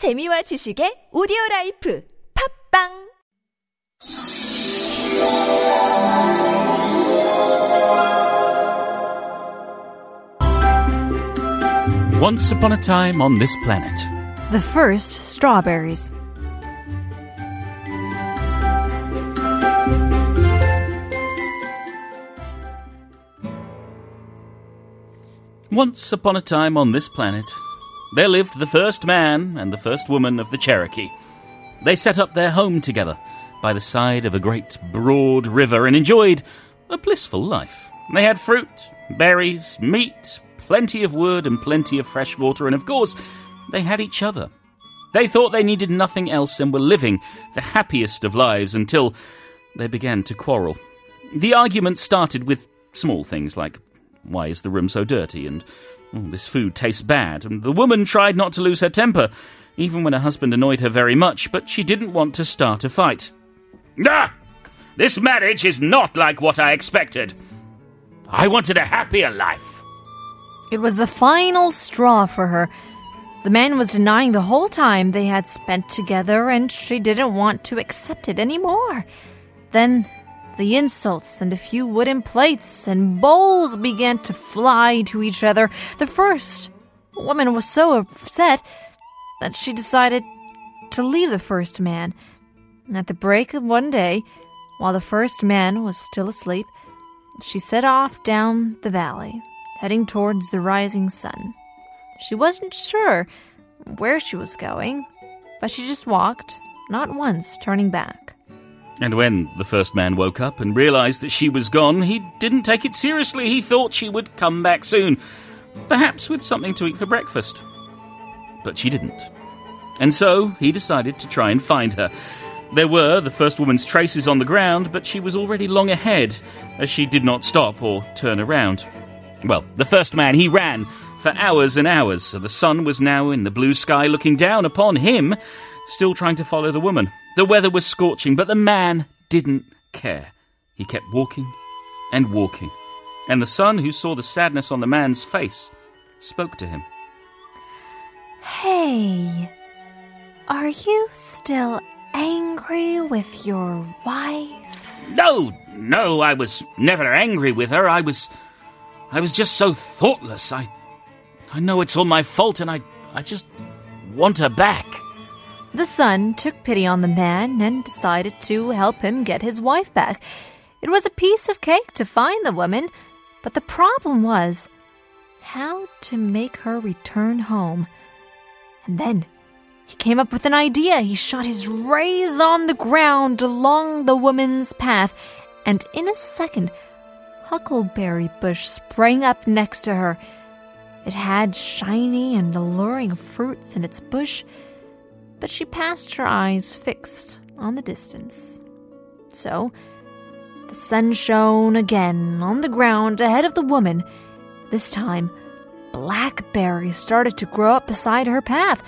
재미와 지식의 오디오 라이프 팝빵 Once upon a time on this planet. The first strawberries. Once upon a time on this planet, there lived the first man and the first woman of the Cherokee. They set up their home together by the side of a great broad river and enjoyed a blissful life. They had fruit, berries, meat, plenty of wood, and plenty of fresh water, and of course, they had each other. They thought they needed nothing else and were living the happiest of lives until they began to quarrel. The argument started with small things like why is the room so dirty? And "Oh, this food tastes bad. And the woman tried not to lose her temper, even when her husband annoyed her very much, but she didn't want to start a fight. Ah! This marriage is not like what I expected. I wanted a happier life. It was the final straw for her. The man was denying the whole time they had spent together, and she didn't want to accept it anymore. Then the insults and a few wooden plates and bowls began to fly to each other. The first woman was so upset that she decided to leave the first man. At the break of one day, while the first man was still asleep, she set off down the valley, heading towards the rising sun. She wasn't sure where she was going, but she just walked, not once turning back. And when the first man woke up and realized that she was gone, he didn't take it seriously. He thought she would come back soon, perhaps with something to eat for breakfast. But she didn't. And so he decided to try and find her. There were the first woman's traces on the ground, but she was already long ahead, as she did not stop or turn around. Well, the first man, he ran for hours and hours, so the sun was now in the blue sky looking down upon him, still trying to follow the woman. The weather was scorching, but the man didn't care. He kept walking and walking, and the sun, who saw the sadness on the man's face, spoke to him. Hey, are you still angry with your wife? No, no, I was never angry with her. I was. I was just so thoughtless. I. I know it's all my fault, and I. I just want her back. The sun took pity on the man and decided to help him get his wife back. It was a piece of cake to find the woman, but the problem was how to make her return home. And then he came up with an idea. He shot his rays on the ground along the woman's path, and in a second, Huckleberry Bush sprang up next to her. It had shiny and alluring fruits in its bush but she passed her eyes fixed on the distance. So, the sun shone again on the ground ahead of the woman. This time, blackberries started to grow up beside her path,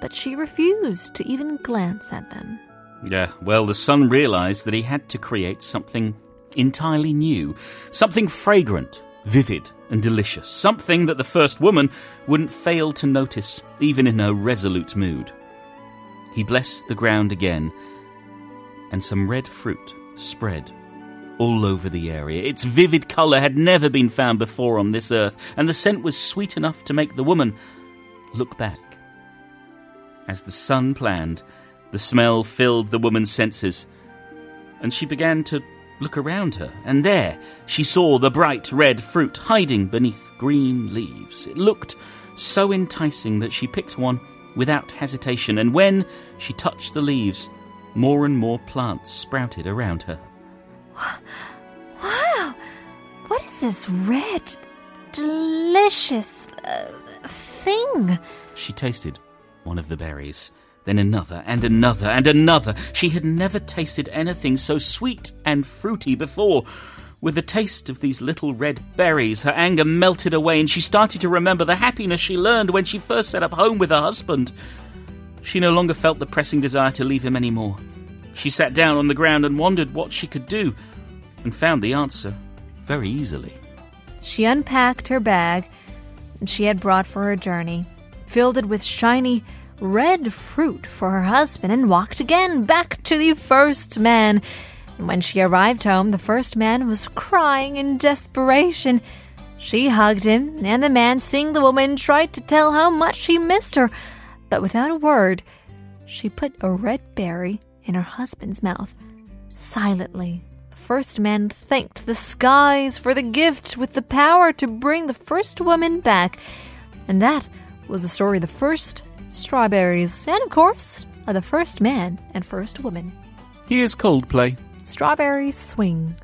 but she refused to even glance at them. Yeah, well, the sun realized that he had to create something entirely new, something fragrant, vivid, and delicious, something that the first woman wouldn't fail to notice, even in her resolute mood. He blessed the ground again, and some red fruit spread all over the area. Its vivid colour had never been found before on this earth, and the scent was sweet enough to make the woman look back. As the sun planned, the smell filled the woman's senses, and she began to look around her, and there she saw the bright red fruit hiding beneath green leaves. It looked so enticing that she picked one without hesitation, and when she touched the leaves, more and more plants sprouted around her. Wow! What is this red, delicious uh, thing? She tasted one of the berries, then another and another and another. She had never tasted anything so sweet and fruity before. With the taste of these little red berries, her anger melted away and she started to remember the happiness she learned when she first set up home with her husband. She no longer felt the pressing desire to leave him anymore. She sat down on the ground and wondered what she could do, and found the answer very easily. She unpacked her bag she had brought for her journey, filled it with shiny, red fruit for her husband and walked again back to the first man. When she arrived home, the first man was crying in desperation. She hugged him, and the man, seeing the woman, tried to tell how much he missed her, but without a word, she put a red berry in her husband's mouth. Silently, the first man thanked the skies for the gift with the power to bring the first woman back. And that was the story of the first strawberries, and of course, of the first man and first woman. Here's Coldplay. Strawberries swing.